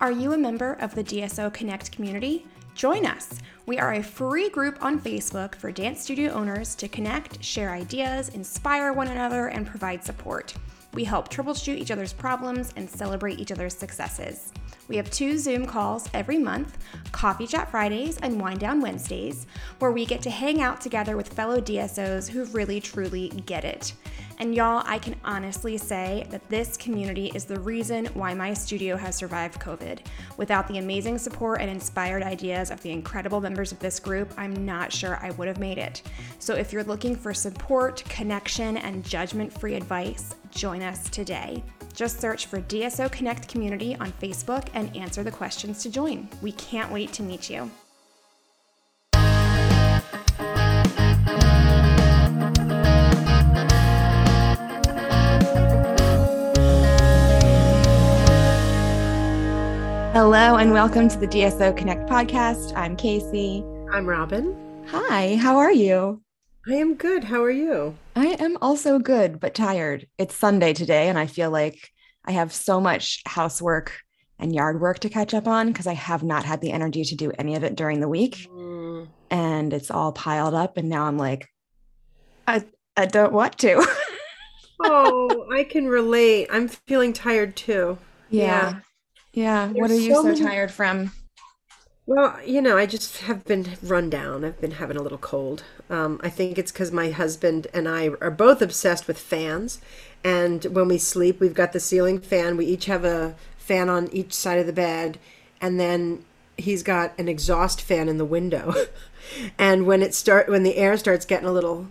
Are you a member of the DSO Connect community? Join us. We are a free group on Facebook for dance studio owners to connect, share ideas, inspire one another, and provide support. We help troubleshoot each other's problems and celebrate each other's successes. We have two Zoom calls every month Coffee Chat Fridays and Wind Down Wednesdays, where we get to hang out together with fellow DSOs who really truly get it. And y'all, I can honestly say that this community is the reason why my studio has survived COVID. Without the amazing support and inspired ideas of the incredible members of this group, I'm not sure I would have made it. So if you're looking for support, connection, and judgment free advice, join us today. Just search for DSO Connect Community on Facebook and answer the questions to join. We can't wait to meet you. Hello, and welcome to the DSO Connect podcast. I'm Casey. I'm Robin. Hi, how are you? I am good. How are you? I am also good, but tired. It's Sunday today, and I feel like I have so much housework and yard work to catch up on because I have not had the energy to do any of it during the week. Mm. And it's all piled up. And now I'm like, I, I don't want to. oh, I can relate. I'm feeling tired too. Yeah. Yeah. Yeah. What are you so, so many... tired from? Well, you know, I just have been run down. I've been having a little cold. Um, I think it's because my husband and I are both obsessed with fans. And when we sleep, we've got the ceiling fan. We each have a fan on each side of the bed. And then he's got an exhaust fan in the window. and when it start when the air starts getting a little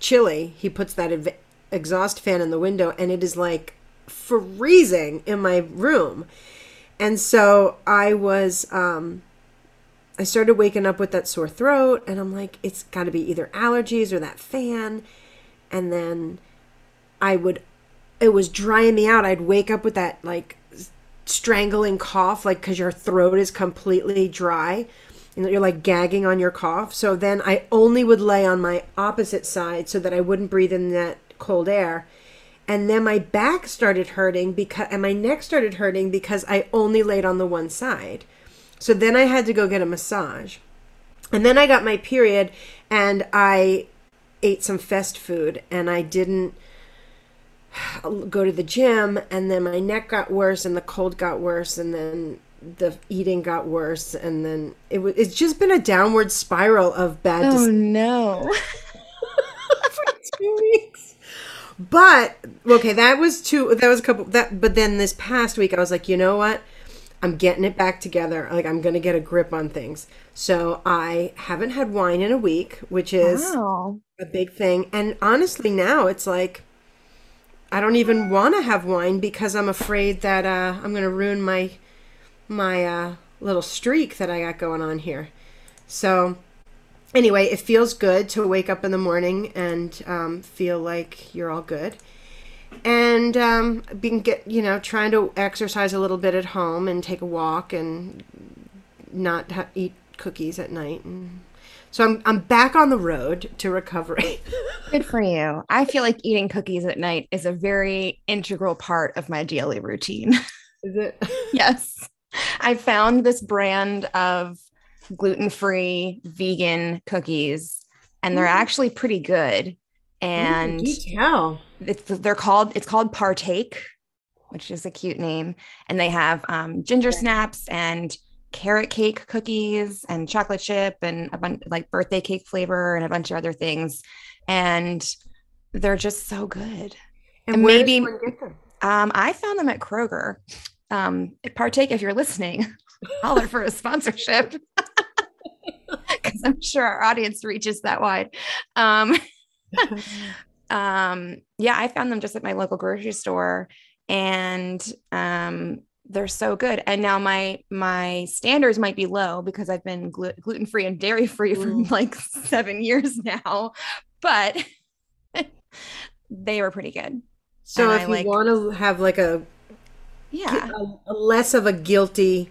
chilly, he puts that ev- exhaust fan in the window, and it is like freezing in my room. And so I was um, I started waking up with that sore throat, and I'm like, it's got to be either allergies or that fan. And then I would, it was drying me out. I'd wake up with that like strangling cough, like because your throat is completely dry and you're like gagging on your cough. So then I only would lay on my opposite side so that I wouldn't breathe in that cold air. And then my back started hurting because, and my neck started hurting because I only laid on the one side. So then I had to go get a massage. And then I got my period and I ate some fast food and I didn't go to the gym and then my neck got worse and the cold got worse and then the eating got worse and then it was it's just been a downward spiral of bad Oh dis- no. for 2 weeks. But okay, that was two that was a couple that but then this past week I was like, "You know what? I'm getting it back together. Like I'm going to get a grip on things. So I haven't had wine in a week, which is wow. a big thing. And honestly, now it's like I don't even want to have wine because I'm afraid that uh, I'm going to ruin my my uh, little streak that I got going on here. So anyway, it feels good to wake up in the morning and um, feel like you're all good and um, being get you know trying to exercise a little bit at home and take a walk and not ha- eat cookies at night. And so I'm I'm back on the road to recovery. Good for you. I feel like eating cookies at night is a very integral part of my daily routine. Is it? yes. I found this brand of gluten-free vegan cookies and they're mm. actually pretty good. And it's they're called it's called Partake, which is a cute name, and they have um, ginger snaps and carrot cake cookies and chocolate chip and a bunch like birthday cake flavor and a bunch of other things, and they're just so good. And, and maybe um, I found them at Kroger. Um, partake if you're listening, holler for a sponsorship because I'm sure our audience reaches that wide. Um, um, yeah, I found them just at my local grocery store and um, they're so good. And now my my standards might be low because I've been glu- gluten free and dairy free for like seven years now, but they were pretty good. So and if I, you like, want to have like a yeah a, a less of a guilty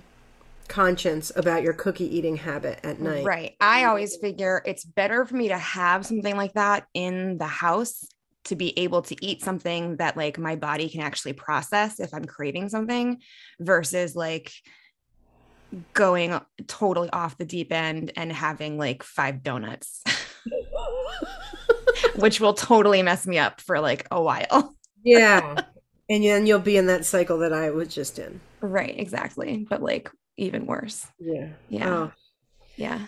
conscience about your cookie eating habit at night. Right. I always figure it's better for me to have something like that in the house to be able to eat something that like my body can actually process if I'm craving something versus like going totally off the deep end and having like five donuts, which will totally mess me up for like a while. yeah. And then you'll be in that cycle that I was just in. Right, exactly. But like even worse. Yeah. Yeah. Oh. Yeah.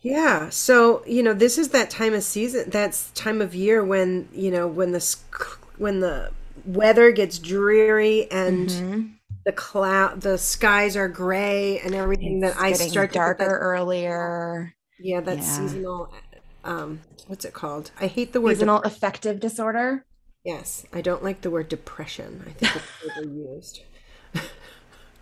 Yeah. So, you know, this is that time of season, that's time of year when, you know, when the when the weather gets dreary and Mhm. the cloud the skies are gray and everything It's that I start darker earlier. yeah, that Yeah. seasonal um what's it called? I hate the word Seasonal affective disorder. Yes, I don't like the word depression. I think it's overused.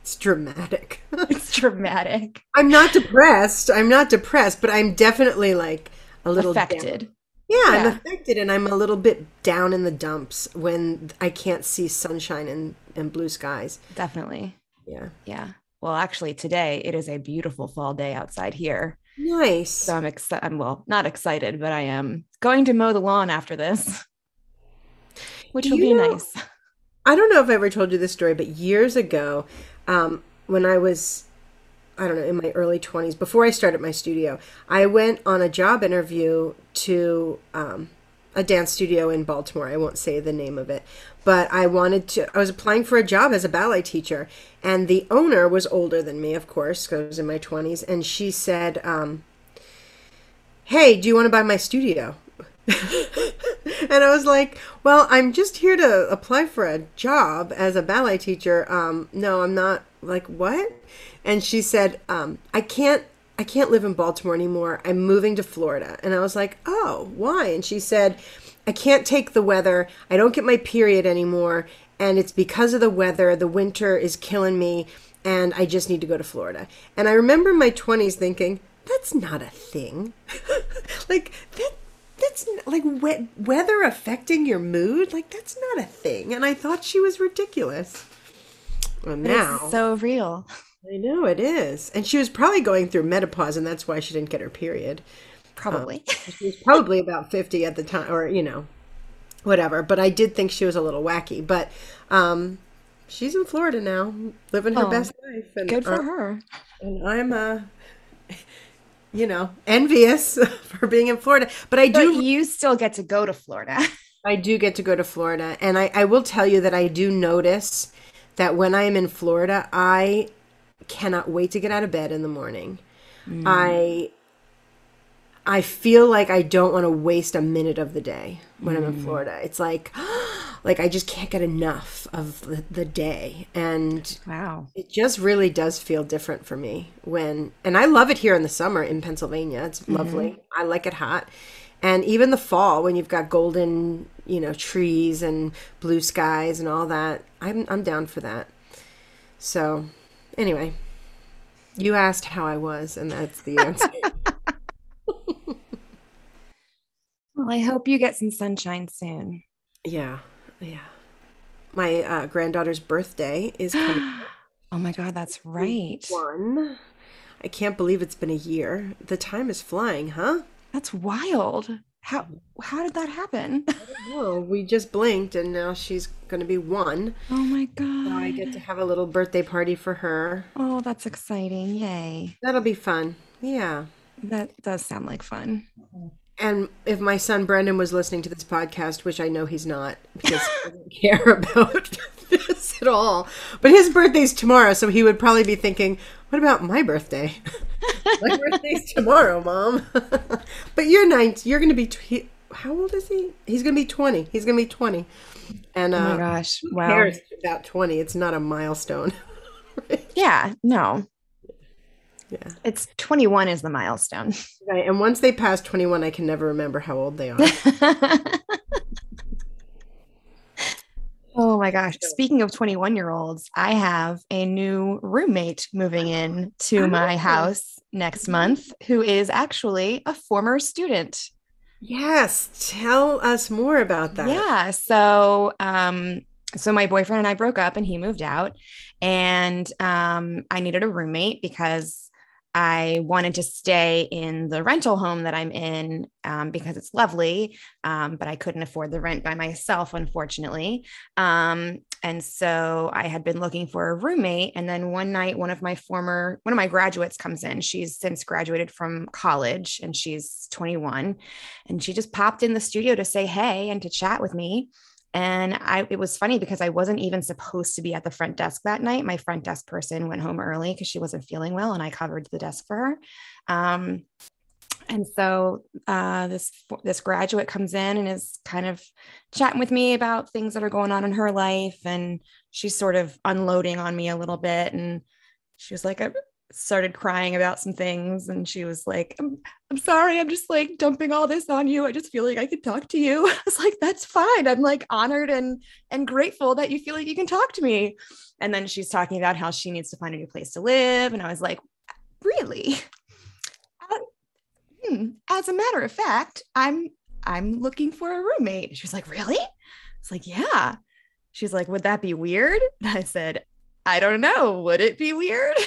It's dramatic. It's dramatic. I'm not depressed. I'm not depressed, but I'm definitely like a little down. Affected. Yeah, I'm affected and I'm a little bit down in the dumps when I can't see sunshine and, and blue skies. Definitely. Yeah. Yeah. Well, actually, today it is a beautiful fall day outside here. Nice. So I'm excited. I'm well, not excited, but I am going to mow the lawn after this, which will You be know- nice. I don't know if I ever told you this story, but years ago, um, when I was, I don't know, in my early 20s, before I started my studio, I went on a job interview to um, a dance studio in Baltimore. I won't say the name of it, but I wanted to, I was applying for a job as a ballet teacher, and the owner was older than me, of course, because I was in my 20s, and she said, um, Hey, do you want to buy my studio? and I was like, "Well, I'm just here to apply for a job as a ballet teacher. Um, no, I'm not. Like what?" And she said, um, "I can't. I can't live in Baltimore anymore. I'm moving to Florida." And I was like, "Oh, why?" And she said, "I can't take the weather. I don't get my period anymore, and it's because of the weather. The winter is killing me." And I just need to go to Florida. And I remember my 20s thinking, that's not a thing. like that that's like we- weather affecting your mood. Like that's not a thing. And I thought she was ridiculous. Well, now It's so real. I know it is. And she was probably going through menopause, and that's why she didn't get her period. Probably. She was probably about fifty at the time, or you know, whatever. But I did think she was a little wacky. But um, she's in Florida now, living her Oh, best life. And Good for uh, her. and I'm uh you know envious for being in Florida. But I But do you still get to go to Florida. I do get to go to Florida. And I, I will tell you that I do notice that when I am in Florida I cannot wait to get out of bed in the morning. Mm. I I feel like I don't want to waste a minute of the day when I'm in mm. Florida. It's like like I just can't get enough of the, the day and Wow. it just really does feel different for me when, and I love it here in the summer in Pennsylvania. It's mm-hmm. lovely. I like it hot. And even the fall when you've got golden, you know, trees and blue skies and all that, I'm I'm down for that. So, anyway, you asked how I was, and that's the answer. Well, I hope you get some sunshine soon. yeah, yeah. My uh, granddaughter's birthday is coming Oh my God, that's right. one. I can't believe it's been a year. The time is flying, huh? That's wild. How how did that happen? Well, we just blinked and now she's going to be one. Oh my So I get to have a little birthday party for her. Oh, that's exciting. Yay. That'll be fun. Yeah. That does sound like fun. And if my son Brendan was listening to this podcast, which I know he's not because he doesn't care about this at all, but his birthday's tomorrow, so he would probably be thinking, what about my birthday? my birthday's tomorrow, mom. but you're nine. You're going to be, how old is he? He's going to be 20. He's going to be 20. And Oh my uh, gosh. Wow. cares about 20? It's not a milestone. Yeah, no. Yeah. It's 21 is the milestone. Right. And once they pass 21, I can never remember how old they are. Oh my gosh. Speaking of 21 year olds, I have a new roommate moving in to my Oh. house next month who is actually a former student. yes. Tell us more about that. Yeah. So, um, so my boyfriend and I broke up and he moved out and um, I needed a roommate because I wanted to stay in the rental home that I'm in um, because it's lovely, um, but I couldn't afford the rent by myself, unfortunately. Um, and so I had been looking for a roommate. And then one night, one of my former, one of my graduates comes in. She's since graduated from college and she's 21. And she just popped in the studio to say hey and to chat with me. And I it was funny because I wasn't even supposed to be at the front desk that night. My front desk person went home early because she wasn't feeling well, and I covered the desk for her. Um, and so uh, this this graduate comes in and is kind of chatting with me about things that are going on in her life, and she's sort of unloading on me a little bit. And she was like, started crying about some things and she was like I'm, I'm sorry i'm just like dumping all this on you. I just feel like i could talk to you. I was like that's fine. I'm like honored and and grateful that you feel like you can talk to me. And then she's talking about how she needs to find a new place to live and i was like really? Uh, hmm, as a matter of fact i'm i'm looking for a roommate. She was like really? It's like yeah. She's like would that be weird? And i said i don't know. Would it be weird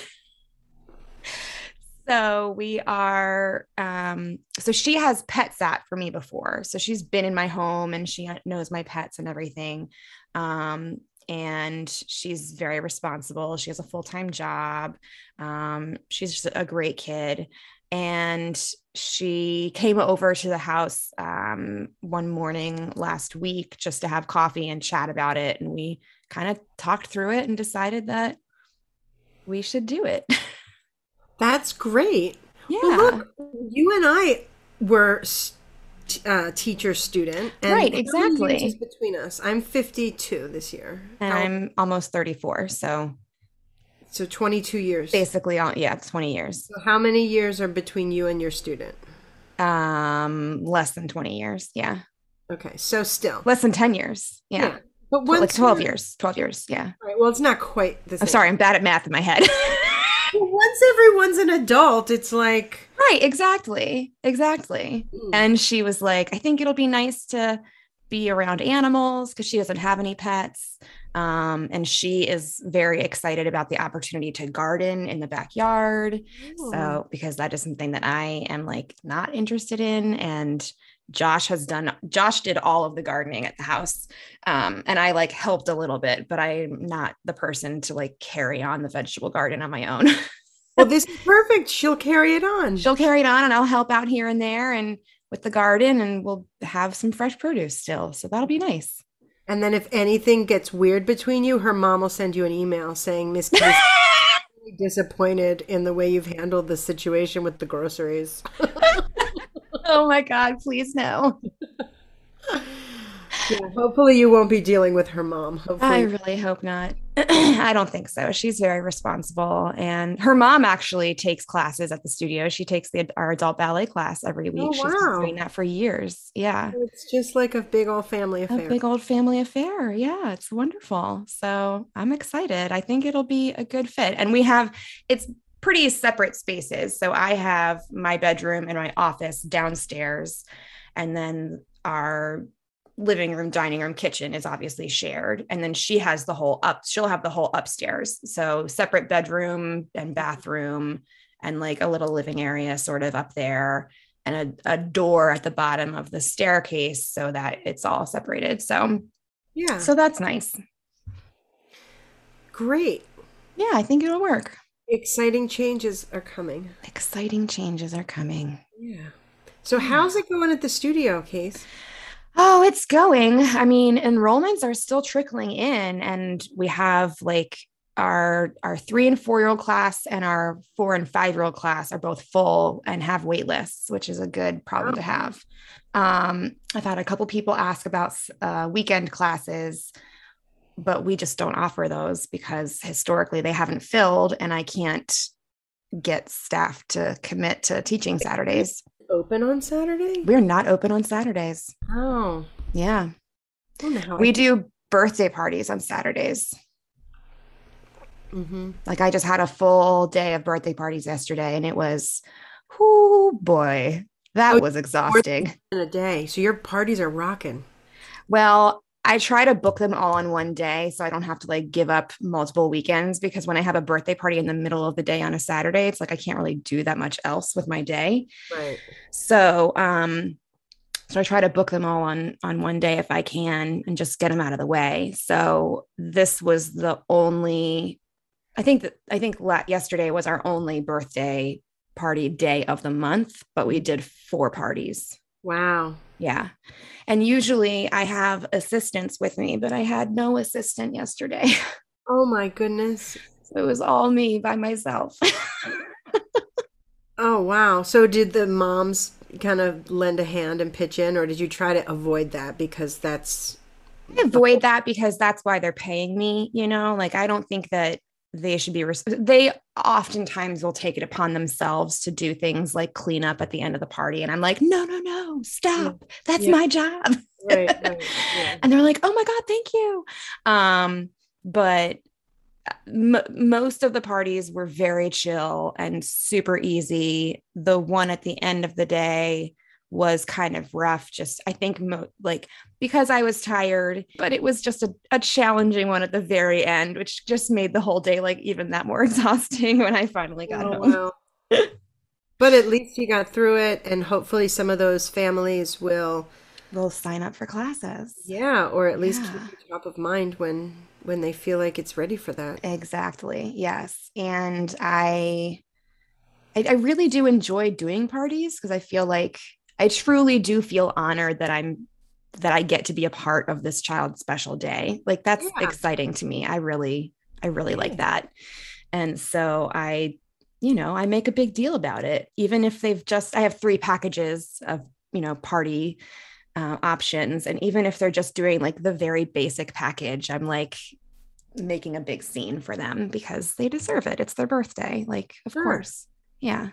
so we are um so she has pet sat for me before. So she's been in my home and she knows my pets and everything. Um and she's very responsible. She has a full-time job. Um she's just a great kid. And she came over to the house um, one morning last week just to have coffee and chat about it. And we kind of talked through it and decided that we should do it That's great. Yeah. Well, look, you and I were uh, teacher student. right, exactly. between us. I'm 52 this year. And How, I'm almost 34. So, so 22 years. Basically, all, yeah, 20 years. So how many years are between you and your student? Um, less than 20 years. Yeah. Okay. So still less than 10 years. Yeah. yeah. But once like 12 years, 12 years. Yeah. Right. Well, it's not quite the same. I'm sorry. I'm bad at math in my head. once everyone's an adult, it's like right, exactly, exactly. Mm. And she was like, I think it'll be nice to be around animals because she doesn't have any pets. Um, and she is very excited about the opportunity to garden in the backyard. Ooh. So, because that is something that I am like not interested in. And Josh has done, Josh did all of the gardening at the house. Um, and I like helped a little bit, but I'm not the person to like carry on the vegetable garden on my own. well, this is perfect. She'll carry it on. She'll carry it on and I'll help out here and there and with the garden and we'll have some fresh produce still. So that'll be nice. And then if anything gets weird between you, her mom will send you an email saying, Miss disappointed in the way you've handled the situation with the groceries. oh my God, please no. Yeah, hopefully you won't be dealing with her mom. Hopefully. I really hope not. I don't think so. She's very responsible, and her mom actually takes classes at the studio. She takes the our adult ballet class every oh, week. Oh, wow. She's been doing that for years. Yeah, it's just like a big old family affair. A big old family affair. Yeah, it's wonderful. So I'm excited. I think it'll be a good fit, and we have it's pretty separate spaces. So I have my bedroom and my office downstairs, and then our living room, dining room, kitchen is obviously shared. And then she has the whole up, she'll have the whole upstairs. So separate bedroom and bathroom and like a little living area sort of up there and a, a door at the bottom of the staircase so that it's all separated. So yeah. So that's nice. Great. Yeah, I think it'll work. Exciting changes are coming. Exciting changes are coming. Yeah. So how's it going at the studio, Case? Oh, it's going. I mean, enrollments are still trickling in, and we have like our our three and four year old class and our four and five year old class are both full and have wait lists, which is a good problem to have. Um, I've had a couple people ask about uh, weekend classes, but we just don't offer those because historically they haven't filled, and I can't get staff to commit to teaching Saturdays open on Saturday? We're not open on Saturdays. Oh. Yeah. We do birthday parties on Saturdays. Mm-hmm. Like I just had a full day of birthday parties yesterday, and it was, oh boy, that oh, was exhausting. In a day, so your parties are rocking. Well, I try to book them all on one day so I don't have to like give up multiple weekends because when I have a birthday party in the middle of the day on a Saturday, it's like I can't really do that much else with my day. Right. So, um, so I try to book them all on on one day if I can and just get them out of the way. So this was the only I think that I think yesterday was our only birthday party day of the month, but we did four parties. Wow. Yeah. And usually I have assistants with me, but I had no assistant yesterday. Oh my goodness. So it was all me by myself. oh wow. So did the moms kind of lend a hand and pitch in or did you try to avoid that because that's I avoid that because that's why they're paying me, you know? Like I don't think that they should be res- they oftentimes will take it upon themselves to do things like clean up at the end of the party. And i'm like no no no stop. That's yeah. my job. Right, right, yeah. and they're like oh my god thank you. Um but uh, m- most of the parties were very chill and super easy. The one at the end of the day was kind of rough. Just, I think, mo- like because I was tired, but it was just a, a challenging one at the very end, which just made the whole day like even that more exhausting when I finally got oh, home. Wow. but at least you got through it, and hopefully, some of those families will will sign up for classes. Yeah, or at least yeah. keep top of mind when when they feel like it's ready for that. Exactly. Yes, and I I, I really do enjoy doing parties because I feel like I truly do feel honored that I'm that I get to be a part of this child's special day. Like that's yeah. exciting to me. I really I really yeah. like that. And so I you know, I make a big deal about it even if they've just I have 3 packages of, you know, party uh, options and even if they're just doing like the very basic package, I'm like making a big scene for them because they deserve it. It's their birthday, like of sure. course. Yeah.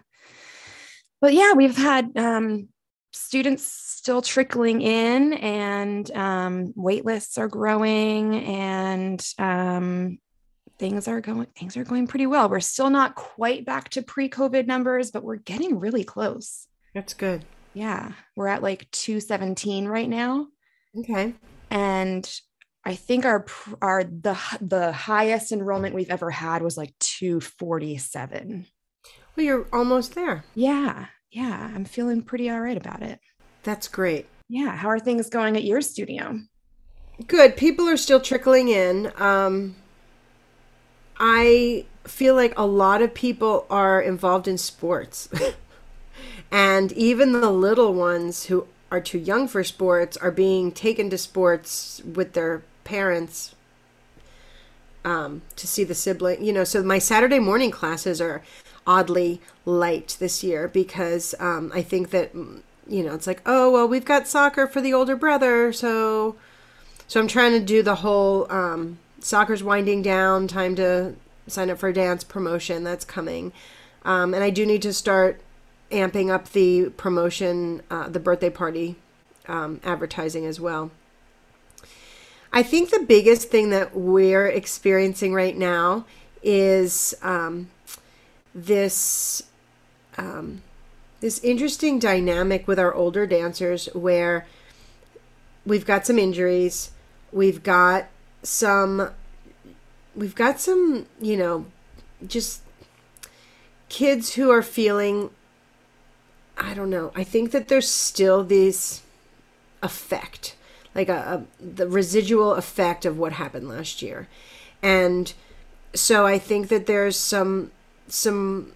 But yeah, we've had um students still trickling in and um, wait lists are growing and um, things are going things are going pretty well. We're still not quite back to pre-covid numbers but we're getting really close. That's good. Yeah we're at like 217 right now. Okay. And i think our our the the highest enrollment we've ever had was like 247 well you're almost there. Yeah yeah, I'm feeling pretty all right about it. That's great. Yeah. How are things going at your studio? Good. People are still trickling in. Um, I feel like a lot of people are involved in sports. and even the little ones who are too young for sports are being taken to sports with their parents um, to see the sibling. You know, so my Saturday morning classes are oddly light this year because um, I think that you know it's like oh well we've got soccer for the older brother so so I'm trying to do the whole um, soccer's winding down time to sign up for dance promotion that's coming um, and I do need to start amping up the promotion uh, the birthday party um, advertising as well. I think the biggest thing that we're experiencing right now is um, this um, this interesting dynamic with our older dancers where we've got some injuries, we've got some we've got some, you know, just kids who are feeling I don't know. I think that there's still this effect, like a, a the residual effect of what happened last year. And so I think that there's some some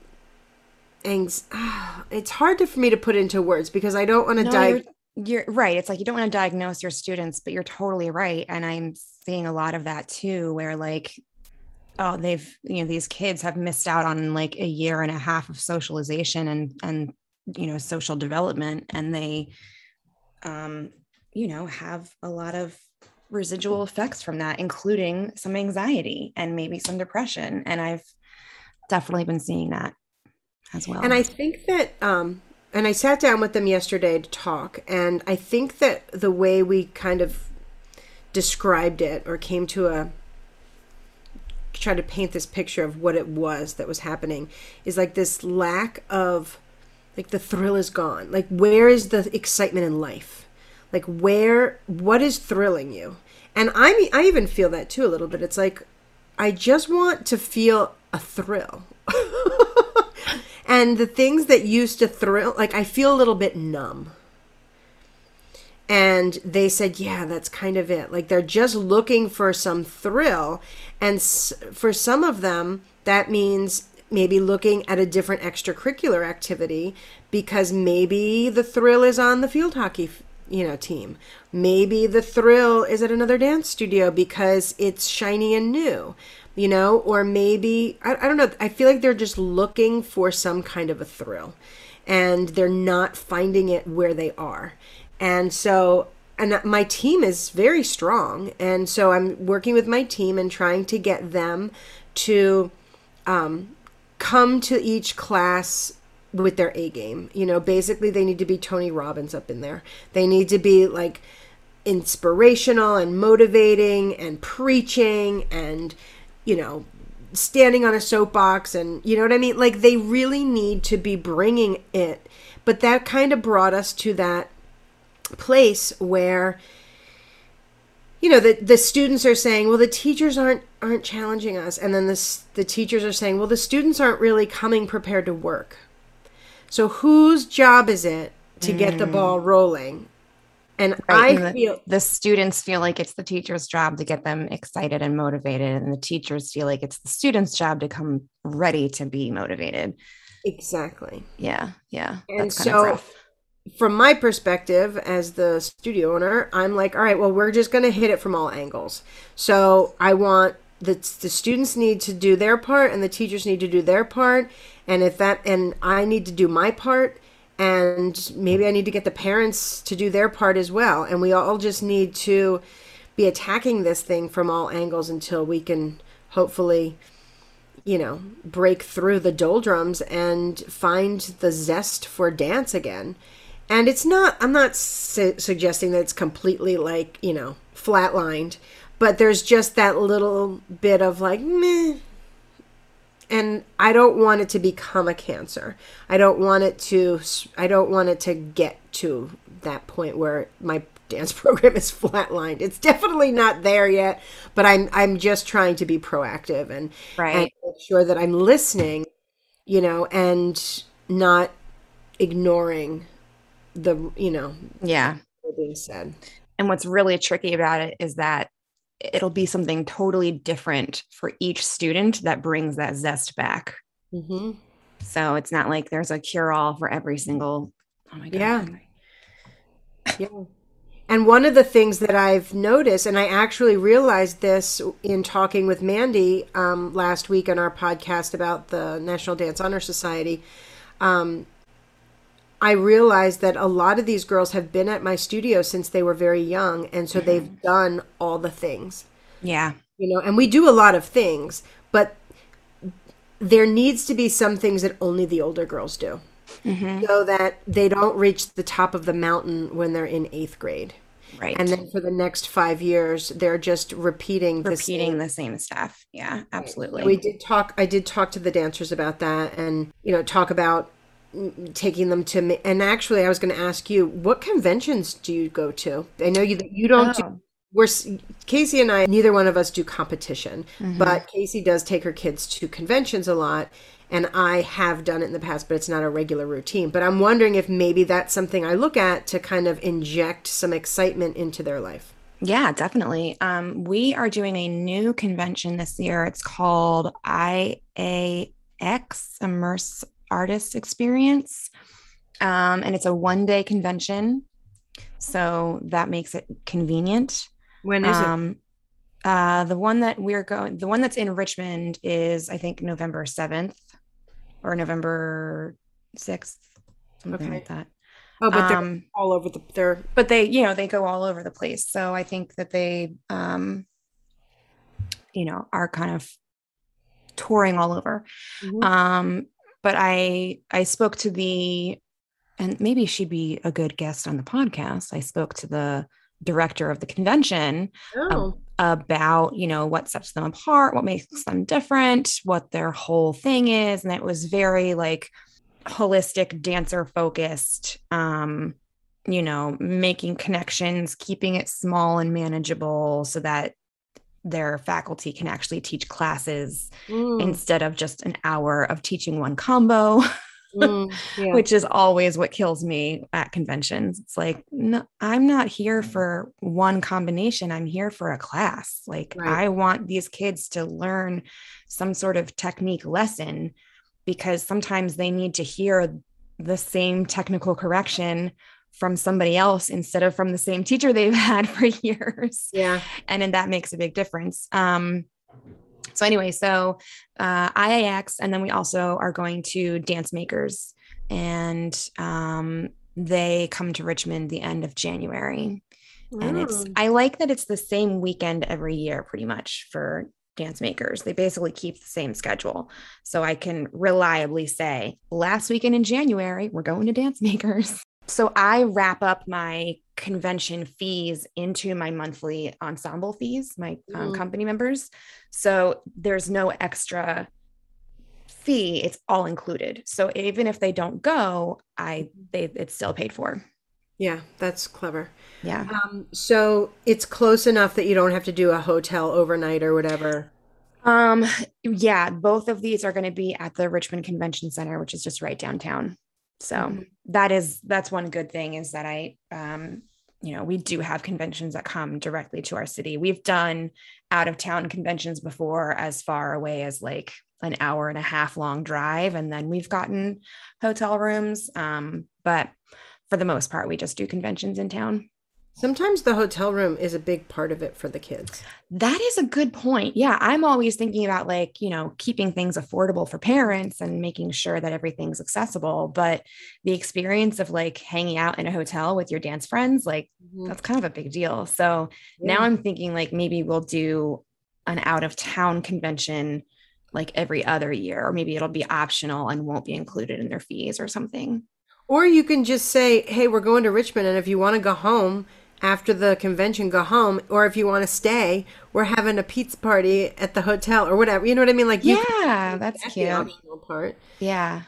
it's hard to, for me to put into words because I don't want to no, diagnose. You're, you're right. It's like you don't want to diagnose your students, but you're totally right. And I'm seeing a lot of that too, where like, oh, they've, you know, these kids have missed out on like a year and a half of socialization and, and, you know, social development. And they, um, you know, have a lot of residual effects from that, including some anxiety and maybe some depression. And I've definitely been seeing that as well. And I think that, um, and I sat down with them yesterday to talk, and I think that the way we kind of described it or came to a try to paint this picture of what it was that was happening is like this lack of like the thrill is gone like where is the excitement in life like where what is thrilling you And I mean, I even feel that too a little bit. It's like I just want to feel a thrill. and the things that used to thrill, like I feel a little bit numb. And they said, yeah, that's kind of it. Like they're just looking for some thrill. And for some of them, that means maybe looking at a different extracurricular activity because maybe the thrill is on the field hockey you know team. Maybe the thrill is at another dance studio because it's shiny and new you know? Or maybe I, I don't know i feel like they're just looking for some kind of a thrill. And they're not finding it where they are. And so and my team is very strong. And so i'm working with my team and trying to get them to um, come to each class with their A game. You know, basically they need to be Tony Robbins up in there. They need to be like inspirational and motivating and preaching and you know standing on a soapbox and you know what I mean like they really need to be bringing it but that kind of brought us to that place where you know the the students are saying well the teachers aren't aren't challenging us and then the the teachers are saying well the students aren't really coming prepared to work so whose job is it to mm. get the ball mm. rolling? And right. I and feel the students feel like it's the teacher's job to get them excited and motivated, and the teachers feel like it's the student's job to come ready to be motivated. Exactly. Yeah. Yeah. And so, from my perspective as the studio owner, I'm like, all right, well, we're just going to hit it from all angles. So I want the, the students need to do their part and the teachers need to do their part. And if that and i need to do my part and maybe i need to get the parents to do their part as well. And we all just need to be attacking this thing from all angles until we can hopefully you know break through the doldrums and find the zest for dance again. And it's not i'm not su- suggesting that it's completely like you know flatlined but there's just that little bit of like meh and I don't want it to become a cancer. I don't want it to I don't want it to get to that point where my dance program is flatlined. It's definitely not there yet, but I'm I'm just trying to be proactive and, right. and make sure that I'm listening, you know, and not ignoring the you know yeah being said. And what's really tricky about it is that it'll be something totally different for each student that brings that zest back. Mm-hmm. So it's not like there's a cure all for every single. Oh my God. Yeah. yeah. And one of the things that I've noticed, and I actually realized this in talking with Mandy um, last week on our podcast about the National Dance Honor Society, um, I realized that a lot of these girls have been at my studio since they were very young. And so mm-hmm. they've done all the things. Yeah. You know, and we do a lot of things, but there needs to be some things that only the older girls do mm-hmm. so that they don't reach the top of the mountain when they're in eighth grade. Right. And then for the next five years, they're just repeating repeating the same, the same stuff. Yeah, absolutely. We did talk. I did talk to the dancers about that, and you know, talk about taking them to and actually i was going to ask you what conventions do you go to i know you you don't oh. do, we're casey and i neither one of us do competition mm-hmm. but casey does take her kids to conventions a lot and i have done it in the past but it's not a regular routine but i'm wondering if maybe that's something i look at to kind of inject some excitement into their life yeah, definitely. Um, we are doing a new convention this year. It's called IAX Immerse artist experience. Um, and it's a one day convention. So that makes it convenient. When is um, it? Uh, the one that we're going, the one that's in Richmond is, I think, November 7th or November 6th, something okay. like that. Oh, but they're um, all over the, they're, but they, you know, they go all over the place. So I think that they, um, you know, are kind of touring all over. Mm-hmm. Um, but I I spoke to the and maybe she'd be a good guest on the podcast. I spoke to the director of the convention oh. about you know what sets them apart, what makes them different, what their whole thing is, and it was very like holistic dancer focused um you know, making connections, keeping it small and manageable so that their faculty can actually teach classes mm. instead of just an hour of teaching one combo. Mm, yeah. which is always what kills me at conventions. It's like, no, I'm not here for one combination. I'm here for a class. Like, right. I want these kids to learn some sort of technique lesson because sometimes they need to hear the same technical correction from somebody else instead of from the same teacher they've had for years. Yeah. And then that makes a big difference. Um, so anyway, so uh, IAX, and then we also are going to Dance Makers, and um, they come to Richmond the end of January. And it's. I like that it's the same weekend every year, pretty much for dance makers. They basically keep the same schedule. So I can reliably say, last weekend in January, we're going to dance makers. So I wrap up my convention fees into my monthly ensemble fees, my um, mm. company members. So there's no extra fee; it's all included. So even if they don't go, I they it's still paid for. Yeah, that's clever. Yeah. Um, so it's close enough that you don't have to do a hotel overnight or whatever. Um, yeah, both of these are going to be at the Richmond Convention Center, which is just right downtown. So mm-hmm. that is that's one good thing is that I um you know, we do have conventions that come directly to our city. We've done out of town conventions before as far away as like an hour and a half long drive and then we've gotten hotel rooms um but for the most part we just do conventions in town. Sometimes the hotel room is a big part of it for the kids. That is a good point. Yeah, I'm always thinking about like, you know, keeping things affordable for parents and making sure that everything's accessible, but the experience of like hanging out in a hotel with your dance friends, like mm-hmm. that's kind of a big deal. So yeah. now I'm thinking like maybe we'll do an out of town convention like every other year or maybe it'll be optional and won't be included in their fees or something. Or you can just say, "Hey, we're going to Richmond and if you want to go home, after the convention go home or if you want to stay we're having a pizza party at the hotel or whatever. You know what i mean? Like yeah that's cute. part. Yeah.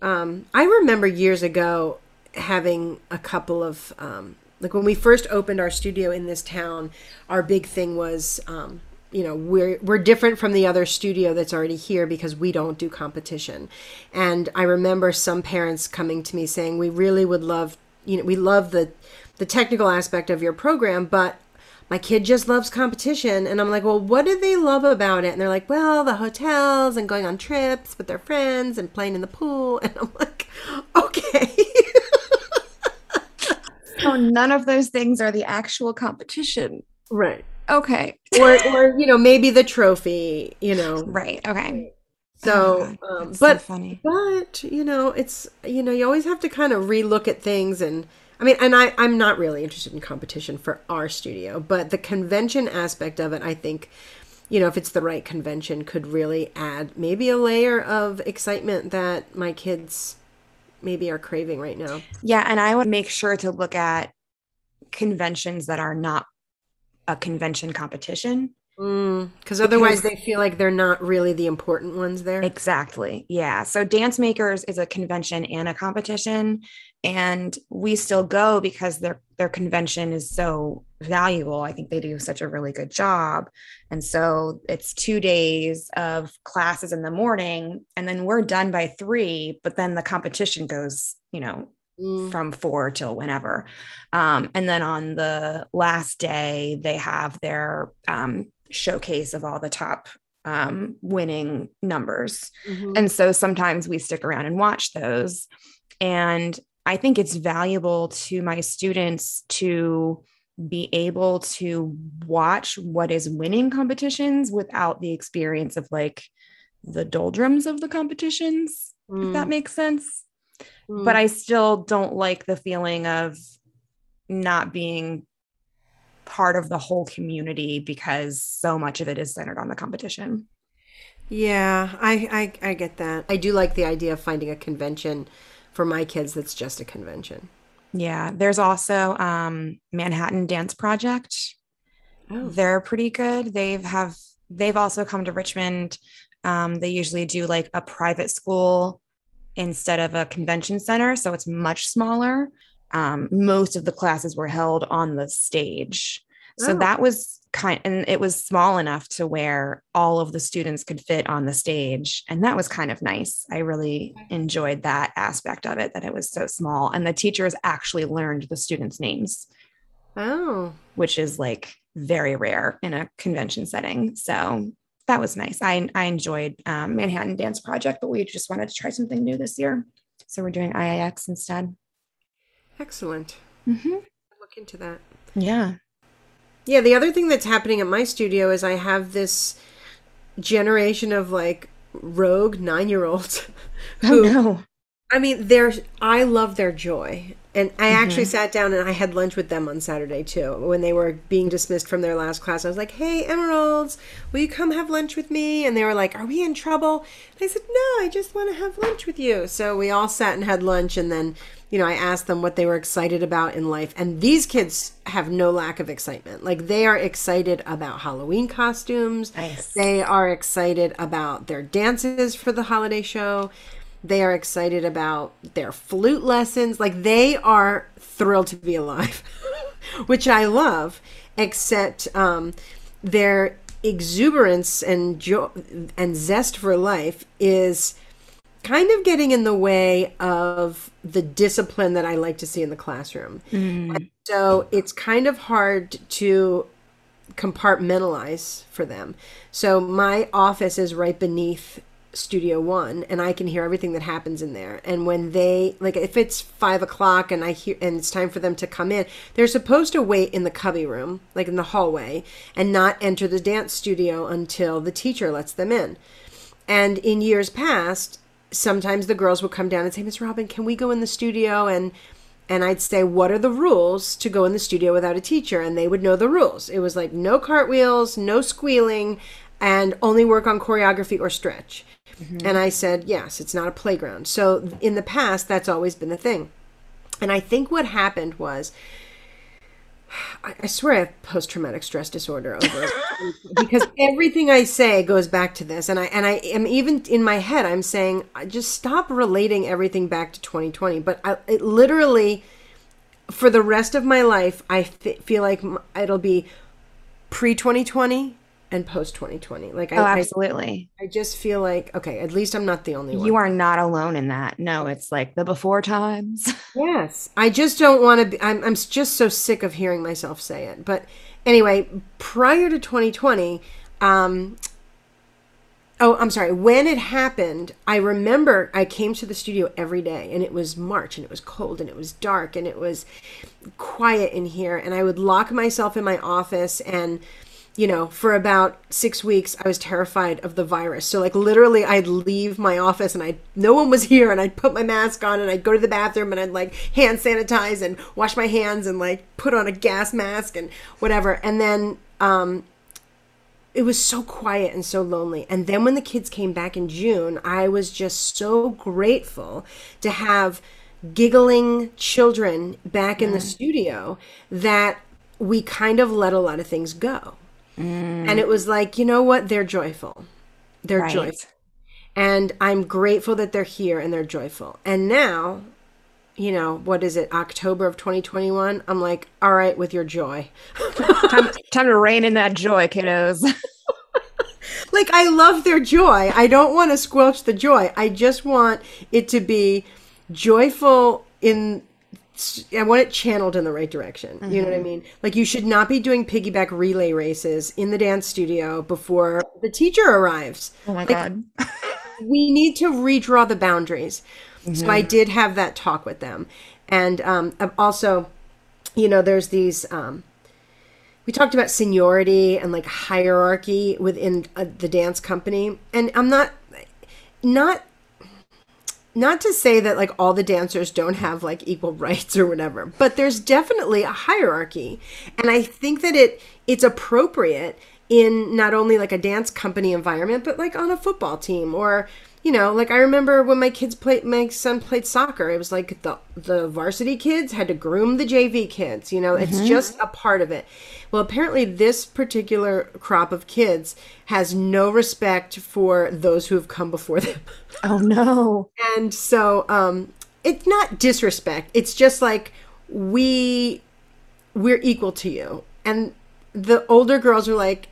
Um i remember years ago having a couple of um like when we first opened our studio in this town our big thing was um you know we're we're different from the other studio that's already here because we don't do competition. And i remember some parents coming to me saying we really would love you know we love the the technical aspect of your program, but my kid just loves competition. And I'm like, well, what do they love about it? And they're like, well, the hotels and going on trips with their friends and playing in the pool. And I'm like, okay. so none of those things are the actual competition. Right. Okay. or, or, you know, maybe the trophy, you know. Right. Okay. So, oh um, but, so funny. but, you know, it's, you know, you always have to kind of relook at things and, I mean, and I, I'm not really interested in competition for our studio, but the convention aspect of it, I think, you know, if it's the right convention, could really add maybe a layer of excitement that my kids maybe are craving right now. Yeah. And I would make sure to look at conventions that are not a convention competition. Mm, because otherwise they feel like they're not really the important ones there. Exactly. Yeah. So Dance Makers is a convention and a competition and we still go because their their convention is so valuable. I think they do such a really good job. And so it's 2 days of classes in the morning and then we're done by 3, but then the competition goes, you know, Mm. from four till whenever. Um, and then on the last day, they have their um, showcase of all the top um, winning numbers. Mm-hmm. And so sometimes we stick around and watch those. And I think it's valuable to my students to be able to watch what is winning competitions without the experience of like the doldrums of the competitions, mm. if that mm. makes sense. Mm. But I still don't like the feeling of not being part of the whole community because so much of it is centered on the competition. Yeah, I, I I get that. I do like the idea of finding a convention for my kids that's just a convention. Yeah, there's also um, Manhattan Dance Project. Oh. They're pretty good. They've have they've also come to Richmond. Um, they usually do like a private school instead of a convention center, so it's much smaller. um, most of the classes were held on the stage. So Oh. that was kind and it was small enough to where all of the students could fit on the stage and that was kind of nice. I really enjoyed that aspect of it that it was so small and the teachers actually learned the students names Oh, which is like very rare in a convention setting. So that was nice. I I enjoyed um, Manhattan Dance Project, but we just wanted to try something new this year, so we're doing IAX instead. excellent. Mm-hmm. Look into that. Yeah. Yeah, the other thing that's happening at my studio is I have this generation of like rogue nine year olds. Oh no. I mean, they're I love their joy. And I actually mm-hmm. sat down and I had lunch with them on Saturday too. When they were being dismissed from their last class, I was like, "Hey, Emeralds, will you come have lunch with me?" And they were like, "Are we in trouble?" And I said, "No, I just want to have lunch with you." So we all sat and had lunch and then, you know, I asked them what they were excited about in life. And these kids have no lack of excitement. Like they are excited about Halloween costumes. Nice. They are excited about their dances for the holiday show. They are excited about their flute lessons. Like they are thrilled to be alive, which I love, except um, their exuberance and joy and zest for life is kind of getting in the way of the discipline that I like to see in the classroom. And so it's kind of hard to compartmentalize for them. So my office is right beneath Studio One, and I can hear everything that happens in there. And when they like, if it's five o'clock and I hear and it's time for them to come in, they're supposed to wait in the cubby room, like in the hallway, and not enter the dance studio until the teacher lets them in. And in years past, sometimes the girls would come down and say, Miss Robin, can we go in the studio? And and I'd say, What are the rules to go in the studio without a teacher? And they would know the rules. It was like no cartwheels, no squealing, and only work on choreography or stretch. Mm-hmm. And I said, Yes, it's not a playground. So in the past, that's always been the thing. And I think what happened was I, I swear I have post traumatic stress disorder over it because everything I say goes back to this, and I and I am even in my head I'm saying I just stop relating everything back to 2020, but I, it literally for the rest of my life I f- feel like it'll be pre 2020 and post 2020. Like I, Oh, I absolutely. I just feel like okay, at least I'm not the only one. You are not alone in that. No, it's like the before times. Yes, I just don't want to be. I'm, I'm just so sick of hearing myself say it. But anyway, prior to 2020, um, oh, I'm sorry. When it happened, I remember I came to the studio every day, and it was March, and it was cold, and it was dark, and it was quiet in here, and I would lock myself in my office and you know, for about six weeks, I was terrified of the virus. So, like, literally, I'd leave my office and I no one was here, and I'd put my mask on and I'd go to the bathroom and I'd like hand sanitize and wash my hands and like put on a gas mask and whatever. And then, um, it was so quiet and so lonely. And then when the kids came back in June, I was just so grateful to have giggling children back in the studio that we kind of let a lot of things go. And it was like, you know what? They're joyful. They're Right. joyful. And I'm grateful that they're here and they're joyful. And now, you know, what is it, October of 2021? I'm like, all right, with your joy. time, time to rein in that joy, kiddos. like I love their joy. I don't want to squelch the joy. I just want it to be joyful in I want it channeled in the right direction. You know what I mean? Like you should not be doing piggyback relay races in the dance studio before the teacher arrives. Oh my god. We need to redraw the boundaries. So I did have that talk with them. And um, I've also, you know, there's these um, we talked about seniority and like hierarchy within uh, the dance company and i'm not not not to say that like all the dancers don't have like equal rights or whatever but there's definitely a hierarchy. And i think that it it's appropriate in not only like a dance company environment but like on a football team or you know like i remember when my kids played my son played soccer it was like the the varsity kids had to groom the jv kids you know it's just a part of it. Well apparently this particular crop of kids has no respect for those who have come before them. Oh no. and so um it's not disrespect it's just like we we're equal to you. And the older girls were like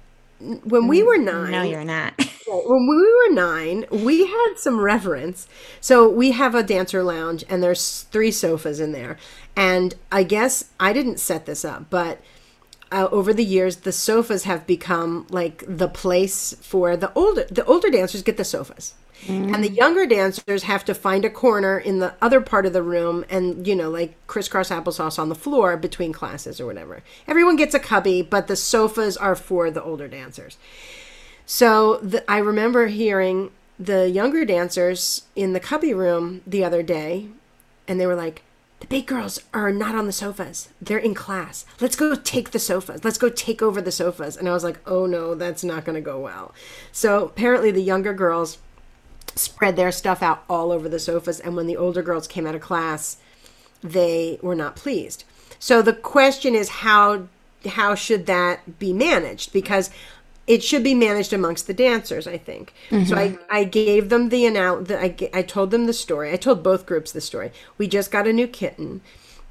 when we were nine no you're not. when we were nine we had some reverence. So we have a dancer lounge and there's three sofas in there. And i guess i didn't set this up but uh, over the years the sofas have become like the place for the older the older dancers get the sofas Mm. And the younger dancers have to find a corner in the other part of the room and, you know, like crisscross applesauce on the floor between classes or whatever. Everyone gets a cubby, but the sofas are for the older dancers. So the, I remember hearing the younger dancers in the cubby room the other day, and they were like, the big girls are not on the sofas. They're in class. Let's go take the sofas. Let's go take over the sofas. And I was like, oh no, that's not going to go well. So apparently the younger girls spread their stuff out all over the sofas. And when the older girls came out of class, they were not pleased. So the question is how how should that be managed? Because it should be managed amongst the dancers, I think. Mm-hmm. So I, I gave them the announce. The, I, I told them the story. I told both groups the story. We just got a new kitten,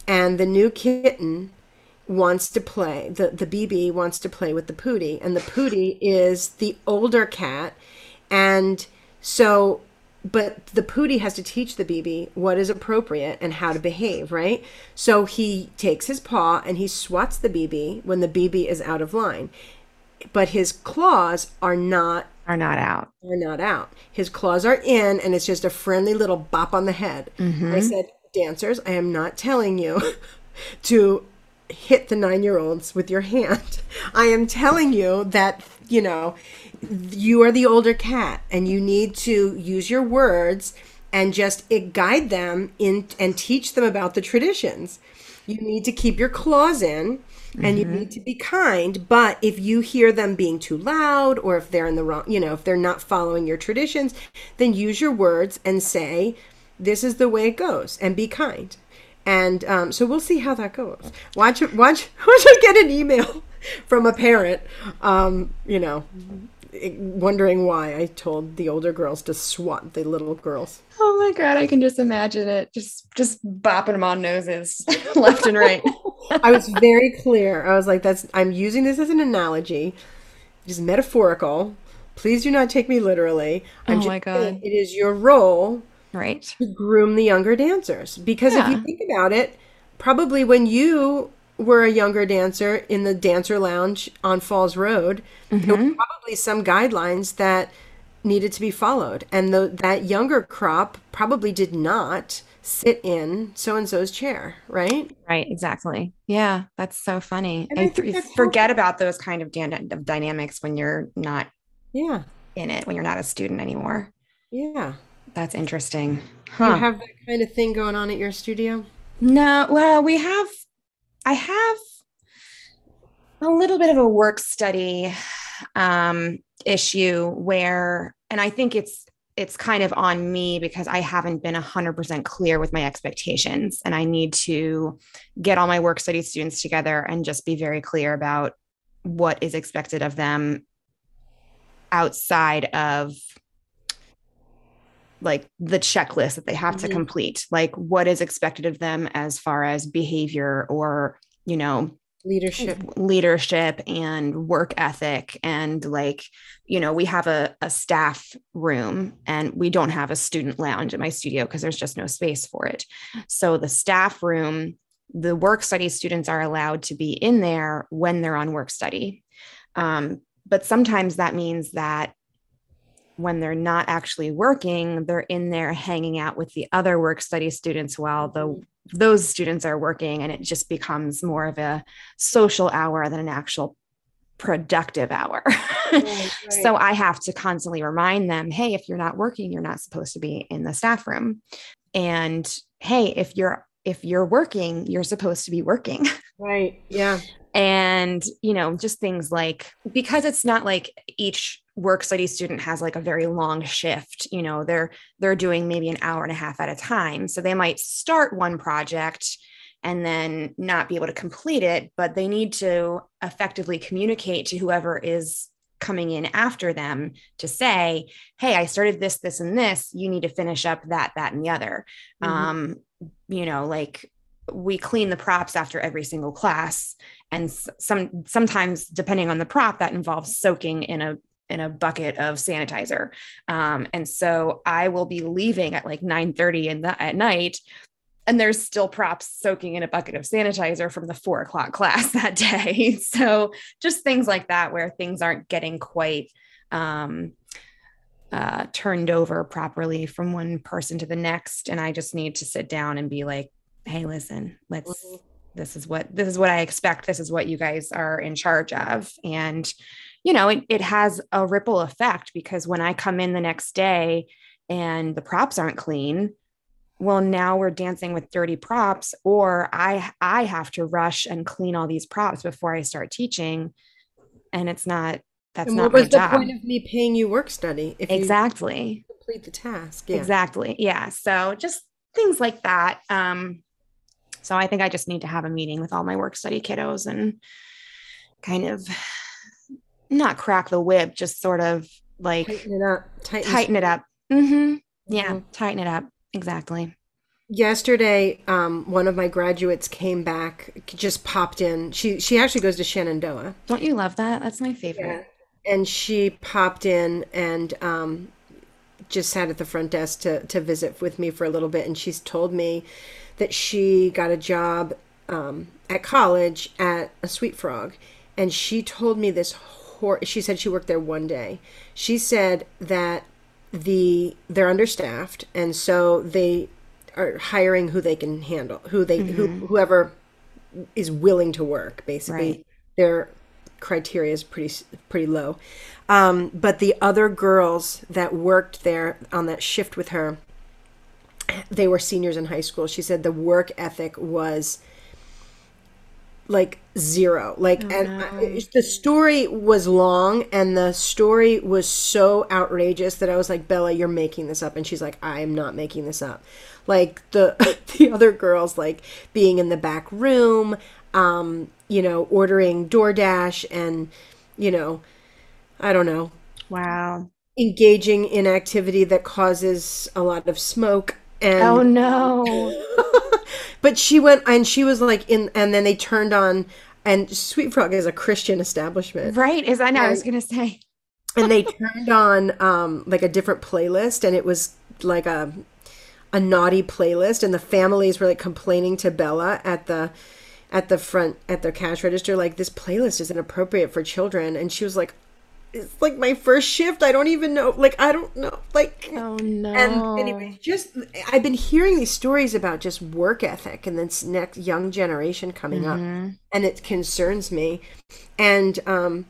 and the new kitten wants to play. The the BB wants to play with the Pootie, and the Pootie is the older cat, and so, but the Pootie has to teach the BB what is appropriate and how to behave, right? So he takes his paw and he swats the BB when the BB is out of line. But his claws are not are not out. Are not out. His claws are in and it's just a friendly little bop on the head. Mm-hmm. I said, "Dancers, I am not telling you to hit the 9-year-olds with your hand. I am telling you that, you know, you are the older cat and you need to use your words and just guide them in and teach them about the traditions. You need to keep your claws in and mm-hmm. you need to be kind. But if you hear them being too loud or if they're in the wrong, you know, if they're not following your traditions, then use your words and say, this is the way it goes and be kind. And um, so we'll see how that goes. Watch, watch, watch I get an email from a parent, um, you know, wondering why I told the older girls to swat the little girls. Oh my god, I can just imagine it. Just just bopping them on noses left and right. I was very clear. I was like, that's I'm using this as an analogy, just metaphorical. Please do not take me literally. I'm oh my god. It is your role right to groom the younger dancers. Because yeah. if you think about it, probably when you were a younger dancer in the dancer lounge on Falls Road, mm-hmm. there were probably some guidelines that needed to be followed. And the, that younger crop probably did not sit in so and so's chair, right? Right, exactly. Yeah, that's so funny. And th- forget about those kind of, dan- of dynamics when you're not yeah in it, when you're not a student anymore. Yeah. That's interesting. Huh. You have that kind of thing going on at your studio? No, well, we have I have a little bit of a work study um, issue where, and I think it's it's kind of on me because I haven't been 100% clear with my expectations. And I need to get all my work study students together and just be very clear about what is expected of them outside of like the checklist that they have mm-hmm. to complete. Like what is expected of them as far as behavior or you know leadership. leadership and work ethic and like you know we have a, a staff room and we don't have a student lounge in my studio because there's just no space for it. So the staff room the work study students are allowed to be in there when they're on work study. Um, but sometimes that means that when they're not actually working, they're in there hanging out with the other work study students while the mm-hmm. those students are working and it just becomes more of a social hour than an actual productive hour. Right, right. so I have to constantly remind them, hey, if you're not working, you're not supposed to be in the staff room. And hey, if you're if you're working, you're supposed to be working. Right. Yeah. And, you know, just things like because it's not like each work study student has like a very long shift you know they're they're doing maybe an hour and a half at a time. So they might start one project and then not be able to complete it but they need to effectively communicate to whoever is coming in after them to say hey i started this this and this. You need to finish up that that and the other. Mm-hmm. um you know like we clean the props after every single class and some sometimes depending on the prop that involves soaking in a in a bucket of sanitizer. Um, and so i will be leaving at like 9 30 in the, at night and there's still props soaking in a bucket of sanitizer from the four o'clock class that day. So just things like that where things aren't getting quite um, uh, turned over properly from one person to the next. And i just need to sit down and be like hey listen let's mm-hmm. this is what this is what i expect. This is what you guys are in charge of. And you know it, it has a ripple effect because when i come in the next day and the props aren't clean well now we're dancing with dirty props or i i have to rush and clean all these props before i start teaching. And it's not that's and not what was the job. point of me paying you work study if exactly. complete the task? Yeah. exactly. Yeah. So just things like that. Um so I think I just need to have a meeting with all my work study kiddos and kind of not crack the whip, just sort of like tighten it up. Tighten, tighten it up. Mm-hmm. Yeah, mm-hmm. tighten it up. Exactly. Yesterday, um, one of my graduates came back, just popped in. She she actually goes to Shenandoah. Don't you love that? That's my favorite. Yeah. And she popped in and um, just sat at the front desk to to visit with me for a little bit. And she's told me that she got a job um, at college at a Sweet Frog, and she told me this. She said she worked there one day. She said that the they're understaffed, and so they are hiring who they can handle, who they mm-hmm. who whoever is willing to work. Basically, right. their criteria is pretty pretty low. Um, but the other girls that worked there on that shift with her they were seniors in high school. She said the work ethic was like zero. Like, oh, and no. I, the story was long, and the story was so outrageous that I was like, Bella, you're making this up, and she's like, I am not making this up. Like the the other girls, like being in the back room, um, you know, ordering DoorDash, and you know, I don't know. Wow. Engaging in activity that causes a lot of smoke and oh no. but she went and she was like in and then they turned on and Sweet Frog is a Christian establishment. Right. Is I know and, I was gonna say. and they turned on um like a different playlist and it was like a a naughty playlist and the families were like complaining to Bella at the at the front at the cash register like this playlist isn't appropriate for children and she was like it's like my first shift. I don't even know. Like I don't know. Like oh no. And anyway, just I've been hearing these stories about just work ethic and this next young generation coming mm-hmm. up, and it concerns me. And um,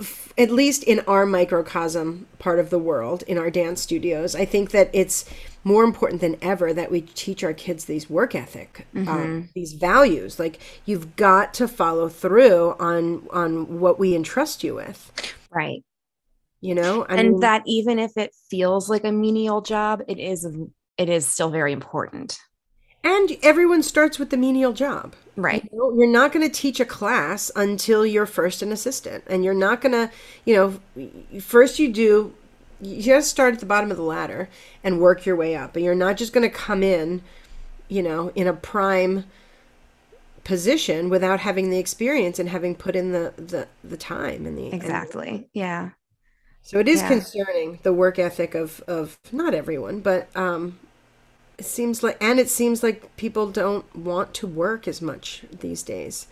f- at least in our microcosm part of the world, in our dance studios, I think that it's more important than ever that we teach our kids these work ethic, um, mm-hmm. um, these values. Like you've got to follow through on on what we entrust you with. Right. You know, I and mean, that even if it feels like a menial job, it is it is still very important. And everyone starts with the menial job. Right. You know, you're not going to teach a class until you're first an assistant. And you're not going to, you know, first you do, you just start at the bottom of the ladder and work your way up. And you're not just going to come in, you know, in a prime position without having the experience and having put in the the, the time and the exactly. And, yeah. So it is yeah. concerning the work ethic of of not everyone but um it seems like and it seems like people don't want to work as much these days.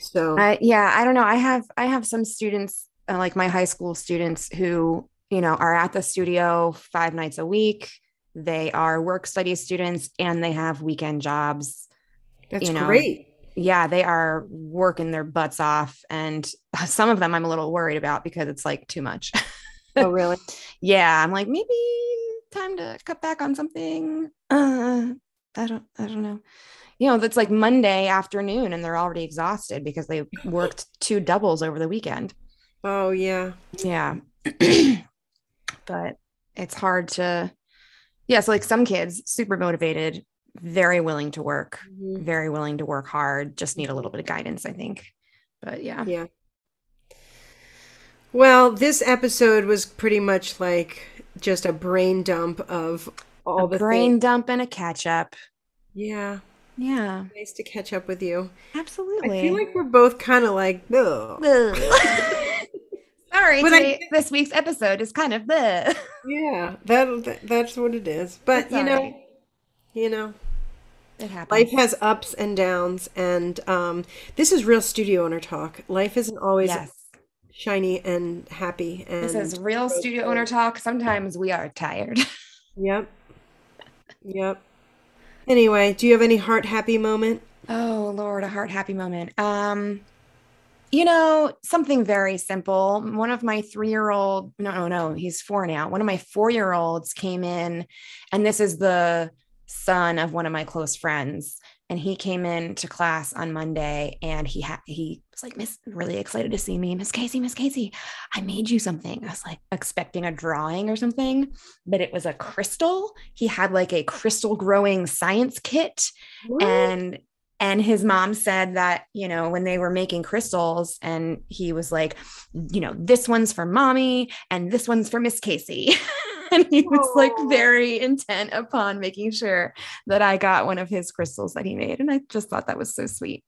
So uh, yeah i don't know. I have i have some students uh, like my high school students who you know are at the studio five nights a week. They are work study students and they have weekend jobs that's you know, great yeah, they are working their butts off. And some of them I'm a little worried about because it's like too much. oh, really? yeah. I'm like, maybe time to cut back on something. Uh, I don't, I don't know. You know, that's like Monday afternoon and they're already exhausted because they worked two doubles over the weekend. Oh, yeah. Yeah. but it's hard to, yeah. So, like some kids, super motivated, very willing to work, mm-hmm. very willing to work hard, just need a little bit of guidance, I think. But yeah. Yeah. Well, this episode was pretty much like just a brain dump of all a the brain things. dump and a catch up. Yeah. Yeah. Nice to catch up with you. Absolutely. I feel like we're both kind of like, Ugh. Sorry, But I- this week's episode is kind of the. yeah, that, that that's what it is. But It's you know, right. you know, It happens. life has ups and downs, and um, this is real studio owner talk. Life isn't always yes. shiny and happy. And This is real studio owner talk. Sometimes we are tired. Yep. Yep. Anyway, do you have any heart happy moment? Oh Lord, a heart happy moment. Um, you know, something very simple. One of my three-year-old, no, no, no, he's four now. One of my four-year-olds came in, and this is the son of one of my close friends. And he came in to class on Monday and he had he was like, Miss, really excited to see me. Miss Casey, Miss Casey, I made you something. I was like expecting a drawing or something, but it was a crystal. He had like a crystal growing science kit and and his mom said that you know when they were making crystals and he was like you know this one's for mommy and this one's for miss casey and he was like very intent upon making sure that i got one of his crystals that he made and i just thought that was so sweet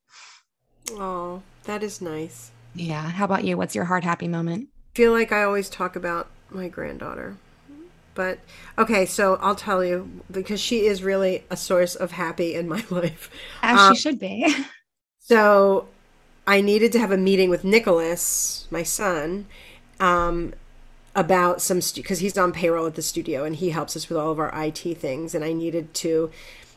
Oh, that is nice. yeah how about you what's your heart happy moment feel like I always talk about my granddaughter. But okay, so I'll tell you because she is really a source of happy in my life. as Um, she should be So I needed to have a meeting with Nicholas, my son, um, about some because he's on payroll at the studio and he helps us with all of our IT things. And I needed to,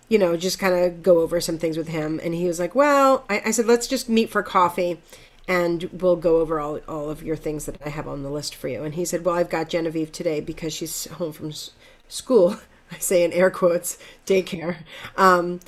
you know, just kind of go over some things with him. And he was like, "Well," I, I said, "Let's just meet for coffee." And we'll go over all, all of your things that I have on the list for you. And he said, Well, I've got Genevieve today because she's home from s- school. I say in air quotes, daycare. Um,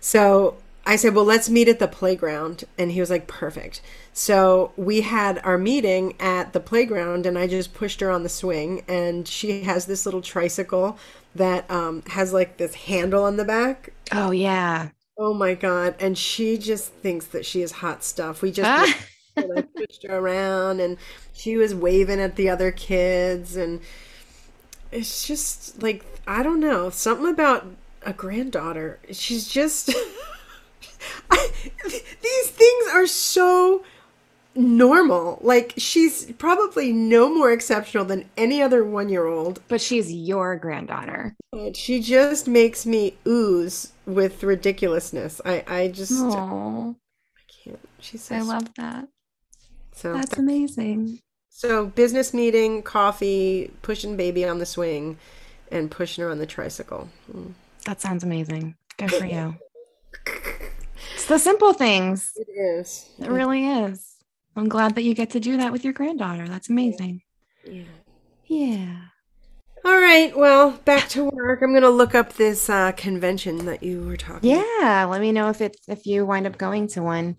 so I said, well, let's meet at the playground. And he was like, perfect. So we had our meeting at the playground, and I just pushed her on the swing. And she has this little tricycle that um, has like this handle on the back. oh yeah Oh my God. And she just thinks that she is hot stuff. We just Ah. and I pushed her around, and she was waving at the other kids. And it's just like, I don't know, something about a granddaughter. She's just. I, these things are so normal. Like, she's probably no more exceptional than any other one year old. but she's your granddaughter she just makes me ooze with ridiculousness. I, I just oh can't. She's so i love that so. that's amazing So business meeting, coffee, pushing baby on the swing, and pushing her on the tricycle. Mm. That sounds amazing. Good for you. It's the simple things. It is. It really is. I'm glad that you get to do that with your granddaughter. That's amazing. Yeah. Yeah. All right. Well, back to work. I'm gonna look up this uh, convention that you were talking. about. Yeah. Let me know if it's if you wind up going to one.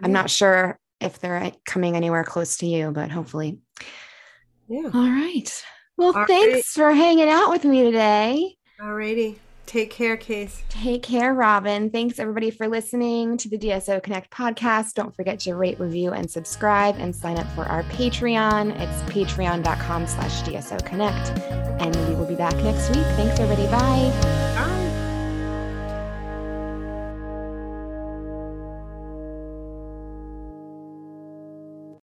I'm Yeah. not sure if they're coming anywhere close to you, but hopefully. Yeah. All right. Well, All thanks right. for hanging out with me today. All righty. Take care, Case. Take care, Robin. Thanks everybody for listening to the DSO Connect podcast. Don't forget to rate, review, and subscribe and sign up for our Patreon. It's patreon.com slash DSO Connect. And we will be back next week. Thanks, everybody. Bye.